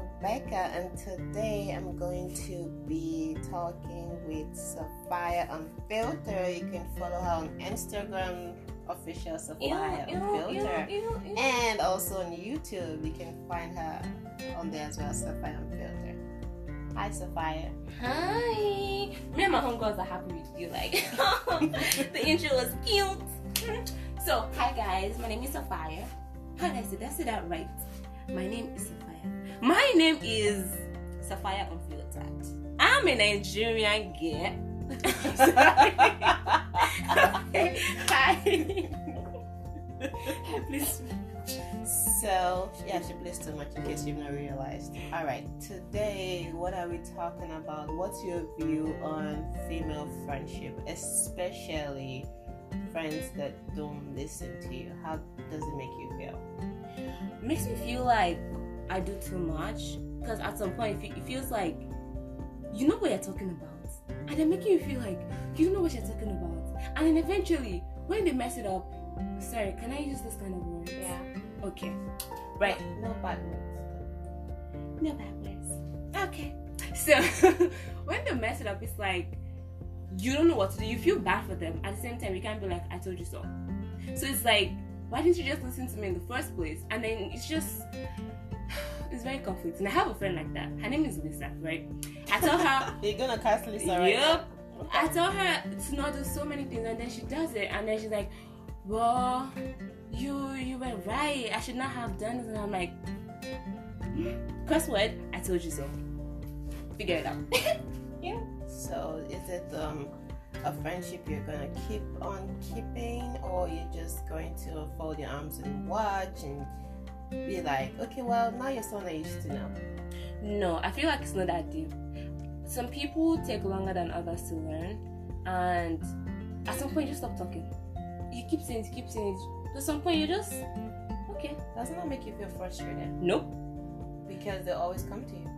Rebecca, and today I'm going to be talking with Sophia Unfiltered. You can follow her on Instagram, official Sophia Unfiltered, and also on YouTube. You can find her on there as well, Sophia Unfiltered. Hi, Sophia. Hi. Me and my homegirls are happy with you. Like the intro was cute. so, hi guys. My name is Sophia. How did I say? Did I say that right? My name is Sophia. My name is Sophia Unfiltered. I'm a Nigerian girl. Hi. Please. So, yeah, she plays too much in case you've not realized. All right, today, what are we talking about? What's your view on female friendship, especially friends that don't listen to you? How does it make you feel? Makes me feel like I do too much because at some point it feels like you know what you're talking about, and they're making you feel like you don't know what you're talking about, and then eventually when they mess it up, sorry, can I use this kind of word? Yeah. Okay. Right. No bad words. No bad words. Okay. So when they mess it up, it's like you don't know what to do. You feel bad for them. At the same time, you can't be like, I told you so. So it's like, why didn't you just listen to me in the first place? And then it's just it's very conflicting. I have a friend like that. Her name is Lisa, right? I tell her You're gonna cast Lisa right Yep. I tell her to not do so many things and then she does it and then she's like, Well, you you were right. I should not have done this and I'm like Curse word, I told you so. Figure it out. Yeah. So is it um a friendship you're gonna keep on keeping or you're just going to fold your arms and watch and be like, okay, well now you're someone I used to know. No, I feel like it's not that deep. Some people take longer than others to learn, and at some point you just stop talking. You keep saying it, you keep saying it. At some point you just okay. Doesn't that make you feel frustrated? Nope. Because they always come to you.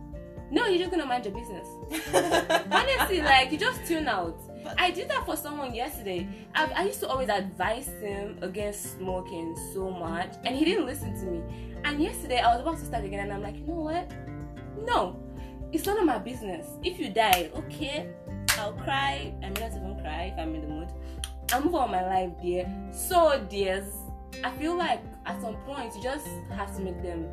No, you're just gonna mind your business. Honestly, like you just tune out. I did that for someone yesterday. I, I used to always advise him against smoking so much, and he didn't listen to me. And yesterday, I was about to start again, and I'm like, you know what? No, it's none of my business. If you die, okay, I'll cry. I may not even cry if I'm in the mood. I'll move on my life, dear. So, dears, I feel like at some point you just have to make them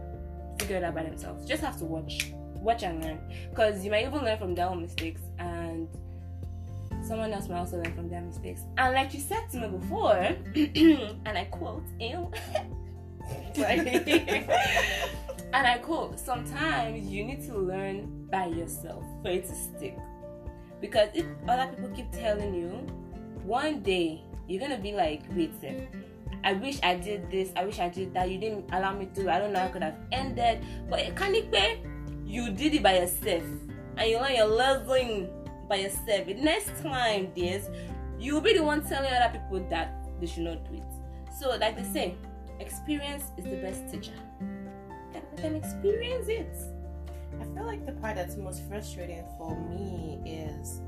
figure it out by themselves. You just have to watch, watch and learn, because you might even learn from their own mistakes and someone else might also learn from their mistakes. And like you said to me before, and I quote, ew. and I quote, sometimes you need to learn by yourself for it to stick. Because if other people keep telling you, one day you're gonna be like, wait, sir, I wish I did this, I wish I did that, you didn't allow me to, I don't know how I could have ended. But it can't be you did it by yourself and you learn your lesson by yourself. The next time, dears, you'll be the one telling other people that they should not do it. So, like they say, experience is the best teacher. Let them experience it. I feel like the part that's most frustrating for me is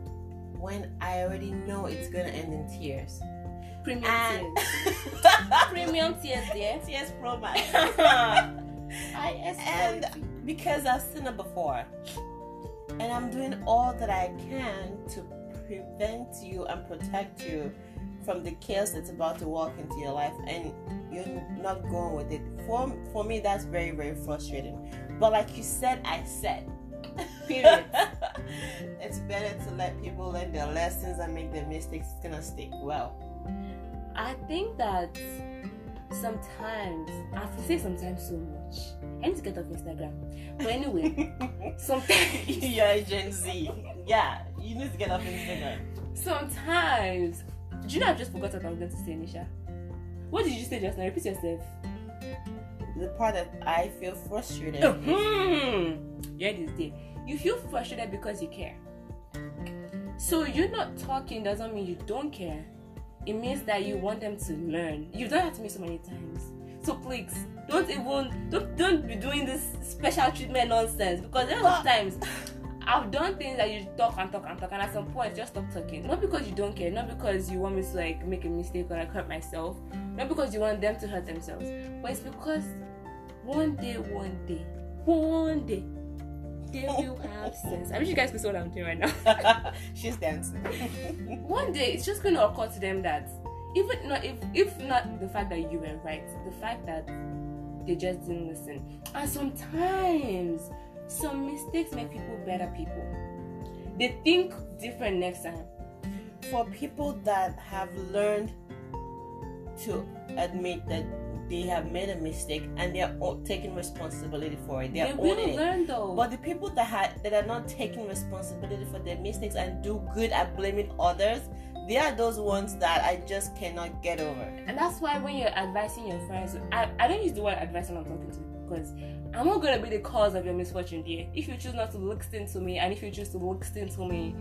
when I already know it's gonna end in tears. Premium And tears. Premium tears, dear. tears pro max. I and because I've seen it before, and I'm doing all that I can to prevent you and protect you from the chaos that's about to walk into your life, and you're not going with it. For for me, that's very very frustrating. But like you said, I said. Period. it's better to let people learn their lessons and make their mistakes. It's gonna stick well. I think that sometimes I have to say sometimes so much. I need to get off Instagram. But anyway, sometimes You're a Gen Z. Yeah, you need to get off Instagram. sometimes do you know I just forgot what I was going to say, Nisha? What did you say just now? Repeat yourself. The part that I feel frustrated. Hmm. Yeah, this day. You feel frustrated because you care. So you're not talking doesn't mean you don't care. It means that you want them to learn. You've done that to me so many times. So please, don't even don't don't be doing this special treatment nonsense because there are times I've done things that you talk and talk and talk, and at some point just stop talking. Not because you don't care, not because you want me to like make a mistake or like hurt myself, not because you want them to hurt themselves, but it's because one day, one day, one day, they will have sense. I wish you guys could see what I'm doing right now. She's dancing. One day, it's just going to occur to them that even not if if not the fact that you were right, the fact that they just didn't listen. And sometimes some mistakes make people better people. They think different next time. For people that have learned to admit that they have made a mistake and they are taking responsibility for it. They, they will learn though. But the people that had that are not taking responsibility for their mistakes and do good at blaming others, they are those ones that I just cannot get over. And that's why when you're advising your friends, I, I don't use the word advice when I'm talking to because I'm not gonna be the cause of your misfortune, dear. If you choose not to listen to me and if you choose to listen to me,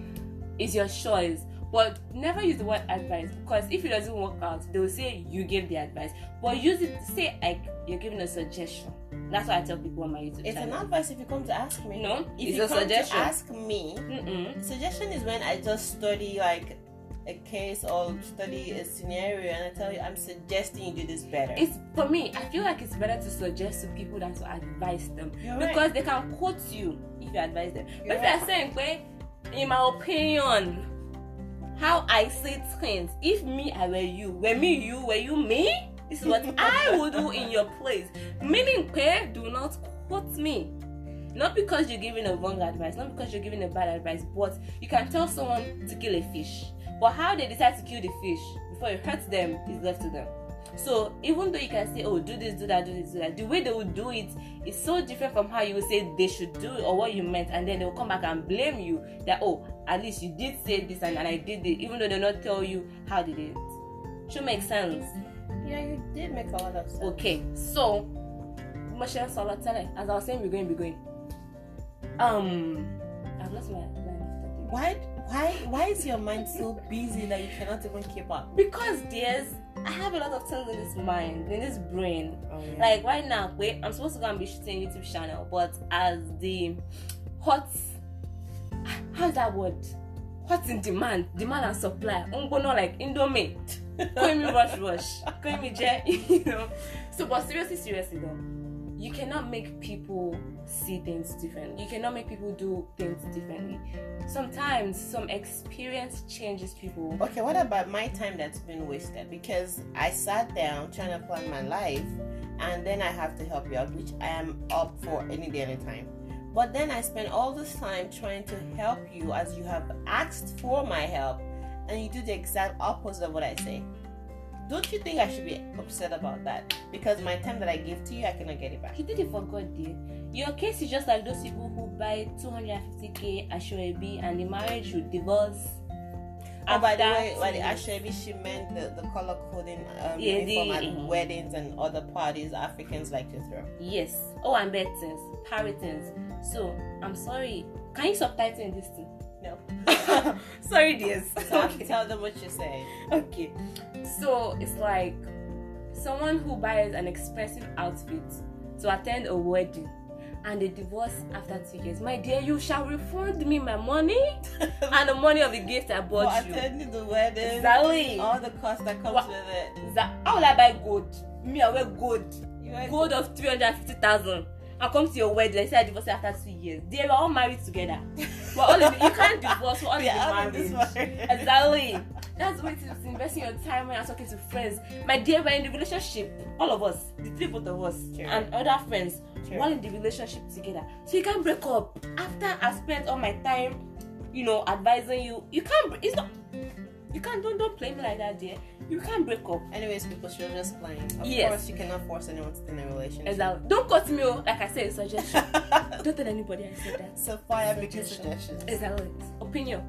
it's your choice. But never use the word advice because if it doesn't work out, they will say you gave the advice. But use it to say like you're giving a suggestion. That's what I tell people on my YouTube it's channel. an advice if you come to ask me. No, if it's you a come suggestion. to ask me, Mm-mm. suggestion is when I just study like a case or study a scenario and I tell you I'm suggesting you do this better. It's for me. I feel like it's better to suggest to people than to advise them You're because right. they can quote you if you advise them. You're but if right. you're saying, "Wait, in my opinion, how I see things, if me I were you, were me you, were you me? This is what I would do in your place." Meaning, pay, do not quote me. Not because you're giving a wrong advice, not because you're giving a bad advice, but you can tell someone to kill a fish. But how they decide to kill the fish before it hurts them is left to them. So even though you can say, "Oh, do this, do that, do this, do that," the way they will do it is so different from how you would say they should do it or what you meant, and then they will come back and blame you that, "Oh, at least you did say this and, and I did it," even though they not tell you how they did it. Should make sense. yeah, you did make a lot of sense. Okay, so Michelle Solotele, as I was saying, we're going, we're going. Um, I've lost my line. Why why why is your mind so busy that you cannot even keep up? Because there's, I have a lot of things in this mind, in this brain. Oh, yeah. Like right now, wait, I'm supposed to go and be shooting YouTube channel, but as the hot, how's that word? Hot in demand, demand and supply. Ungo not like Indomie. Call me rush rush. Call me jet. You know. So, but seriously, seriously though, you cannot make people see things differently. You cannot make people do things differently. Sometimes some experience changes people. Okay, what about my time that's been wasted? Because I sat down trying to plan my life and then I have to help you out, which I am up for any day, any time. But then I spend all this time trying to help you as you have asked for my help and you do the exact opposite of what I say. Don't you think I should be upset about that? Because my time that I gave to you, I cannot get it back. You did it for God, dear. Your case is just like those people who buy 250k Asoebi and the marriage will divorce. Oh, by the way, by the. Asoebi, she meant the, the color coding um, Yeah, uniform the- at mhm. weddings and other parties Africans like to throw. Yes. Oh, and bettings, paritons. So, I'm sorry. Can you subtitle in this thing? No. sorry, dears. Tell, okay. tell them what you're saying. okay. So, it's like someone who buys an expensive outfit to attend a wedding and they divorce after two years. My dear, you shall refund me my money and the money of the gift I bought you. attending the wedding, Exactly. all the cost that comes Wha- with it. That how will I buy gold? Me, I wear gold. Gold of 350,000. I come to your wedding, I say I divorced after two years. They were all married together. But all the, you can't divorce, we're all in the all in this marriage. marriage. Exactly. That's the way to to investing your time when you're talking to friends. My dear, we're in the relationship. All of us, the three both of us, Sure. and other friends, we're all in the relationship together. So you can't break up after I spent all my time, you know, advising you. You can't. It's not. You can't. Don't don't play me like that, dear. You can't break up. Anyways, people should just playing. Of Yes. course, you cannot force anyone to stay in a relationship. Exactly. Don't cut me, oh, like I said, it's suggestion. don't tell anybody I said that. so fire making Suggestion. suggestions. Exactly. Opinion.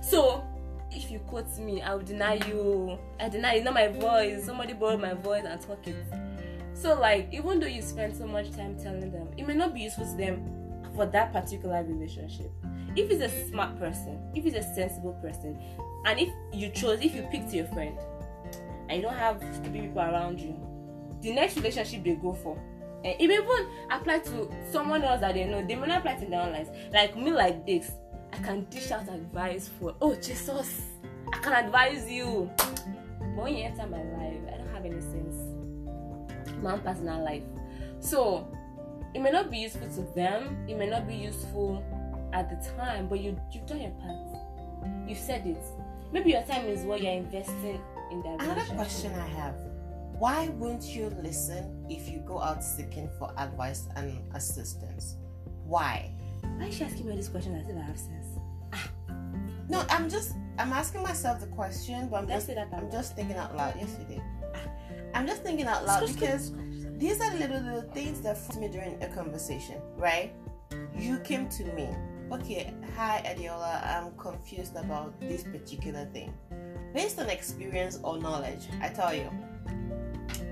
So, if you quote me, I will deny you. I deny it's not my voice. Somebody borrowed my voice and talk it. So, like, even though you spend so much time telling them, it may not be useful to them for that particular relationship. If it's a smart person, if it's a sensible person, and if you chose, if you picked your friend, and you don't have stupid people around you, the next relationship they go for. And may even apply to someone else that they know. They may not apply to their own lives. Like me, like this, I can dish out advice for. Oh Jesus, I can advise you. But when you enter my life, I don't have any sense. My own personal life. So it may not be useful to them. It may not be useful at the time, but you you've done your part. you've said it. Maybe your time is what you're investing in that. Another question I have: Why won't you listen if you go out seeking for advice and assistance? Why? Why is she asking me this question as if I have sense? Ah. No, I'm just I'm asking myself the question, but I'm Let's just I'm just thinking out loud. Yes, you did. I'm just thinking out loud because these are the little little things that force me during a conversation, right? You came to me. Okay, hi Adiola, I'm confused about this particular thing. Based on experience or knowledge, I tell you,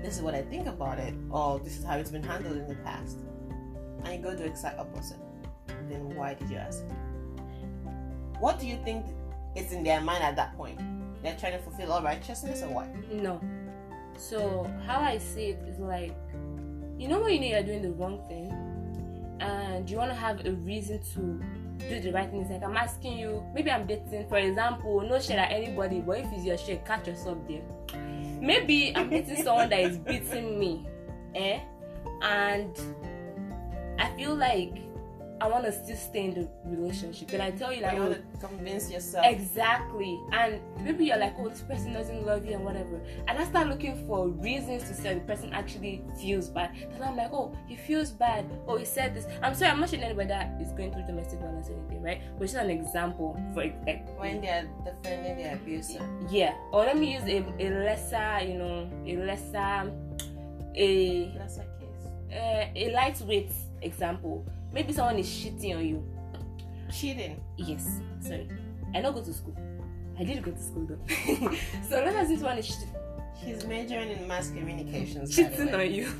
this is what I think about it, or this is how it's been handled in the past. And you go do exact opposite. Then why did you ask? What do you think is in their mind at that point? They're trying to fulfill all righteousness or what? No. So how I see it is like, you know when you know you're doing the wrong thing, and you want to have a reason to do the right thing. It's like I'm asking you, maybe I'm dating, for example, no share at anybody, but if it's your share, catch yourself there. Maybe I'm dating someone that is beating me, eh? And I feel like I want to still stay in the relationship. Then I tell you, like, you want oh, to convince yourself. Exactly. And maybe you're like, oh, this person doesn't love you and whatever. And I start looking for reasons to say the person actually feels bad. Then I'm like, oh, he feels bad. Oh, he said this. I'm sorry, I'm not sure anybody that is going through domestic violence or anything, right? But it's just an example for like when they're defending the abuser. Yeah. Or let me use a, a lesser, you know, a lesser, a lesser case. Uh, a lightweight example maybe someone is cheating on you. Cheating? Yes. Sorry. I don't go to school. I did go to school though. so let us this one is cheating. She's majoring in mass communications. Cheating on you.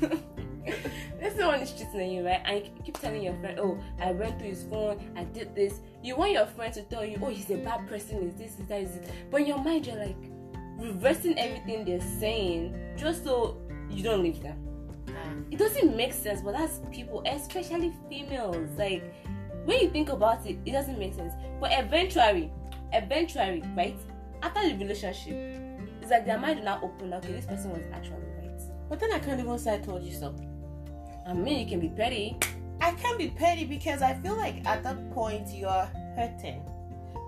Say one is cheating on you, right? And you keep telling your friend, oh, I went through his phone, I did this. You want your friend to tell you, oh, he's a bad person, is this, is that, is it. But in your mind, you're like reversing everything they're saying just so you don't leave them it doesn't make sense, but that's people, especially females. Like when you think about it, it doesn't make sense. But eventually, eventually, right after the relationship, it's like their mind will now open. Okay, this person was actually right. But then I can't even say I told you so. I mean, you can be petty. I can't be petty because I feel like at that point you're hurting.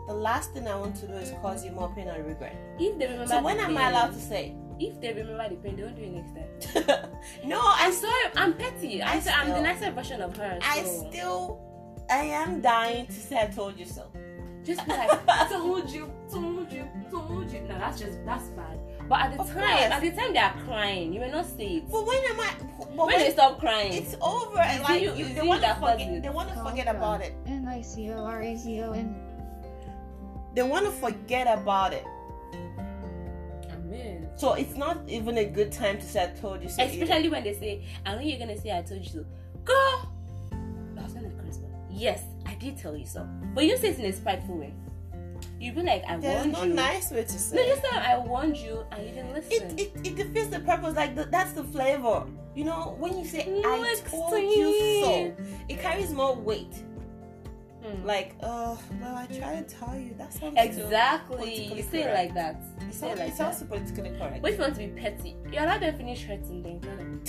The last thing I want to do is cause you more pain and regret. If they remember, so when am I allowed to say? If they remember the pain, they won't do it next time. no, I'm sorry. I'm petty. I am still, I'm the nicer version of her. So. I still, I am dying to say I told you so. Just be like, told you, told you, told you. No, that's just that's bad. But at the of time, course. at the time they are crying, you may not say it. But when am I? But when, when they stop crying, it's over. like you, you, they want to forget. They want to oh, forget about it. N I C O R A C O N. They want to forget about it. So it's not even a good time to say I told you so. Especially either. when they say, I know you're gonna say I told you so. That's not the charisma. Yes, I did tell you so. But you say it in a spiteful way. You be like, I There's warned no you. nice way to say. No, you just I warned you and you didn't listen. It it, it defeats the purpose. Like the, that's the flavor. You know, when you say I told you so, it carries more weight. Hmm. Like, uh, well, I try to tell you. That sounds exactly. You say it like that. You say it like it sounds politically correct. But if you want to be petty, you're allowed to finish hurting then.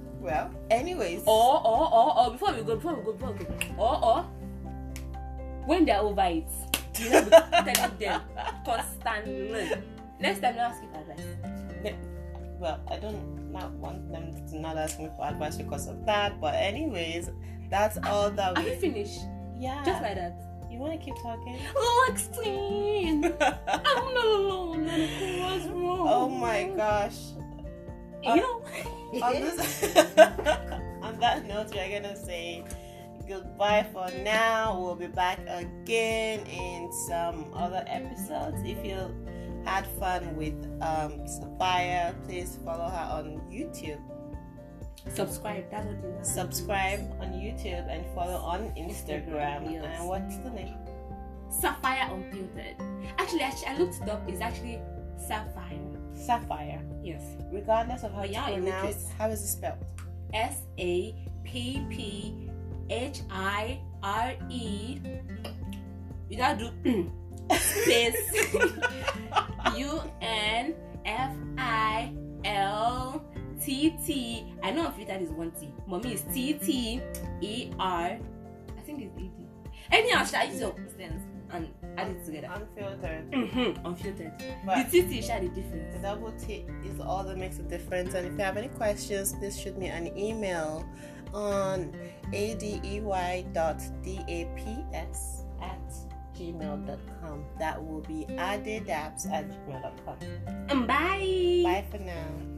well, anyways. Or, or, or, or, before we go, before we go, before we go, or, or, when they're over it, you know, telling them constantly. Next time, not ask you for advice. Well, I don't not want them to not ask me for advice because of that. But anyways, that's all that. Are we... you finished? Yeah. Just like that. You want to keep talking? Lexine! I'm not alone. What's wrong? Oh my gosh. You know? on, this, on that note, we're going to say goodbye for now. We'll be back again in some other episodes. If you had fun with um, Sophia, please follow her on YouTube Subscribe. That's what you know. Subscribe on YouTube and follow on Instagram. Yes. And what's the name? Sapphire Unfiltered. Actually, actually, I looked it up. It's actually Sapphire. Sapphire. Yes. Regardless of how you pronounce, how is it spelled? S A P P H I R E. You gotta do space U N F I L T T. I know on Twitter is one T. Mommy is T T E R. I think it's E D. Anyhow, should I use your sense and add it together? Unfiltered. Mm-hmm. Unfiltered. But the TT share the the difference. double T is all that makes a difference. And if you have any questions, please shoot me an email on adey dot adey.daps at gmail.com. That will be adedaps at gmail.com. And bye. Bye for now.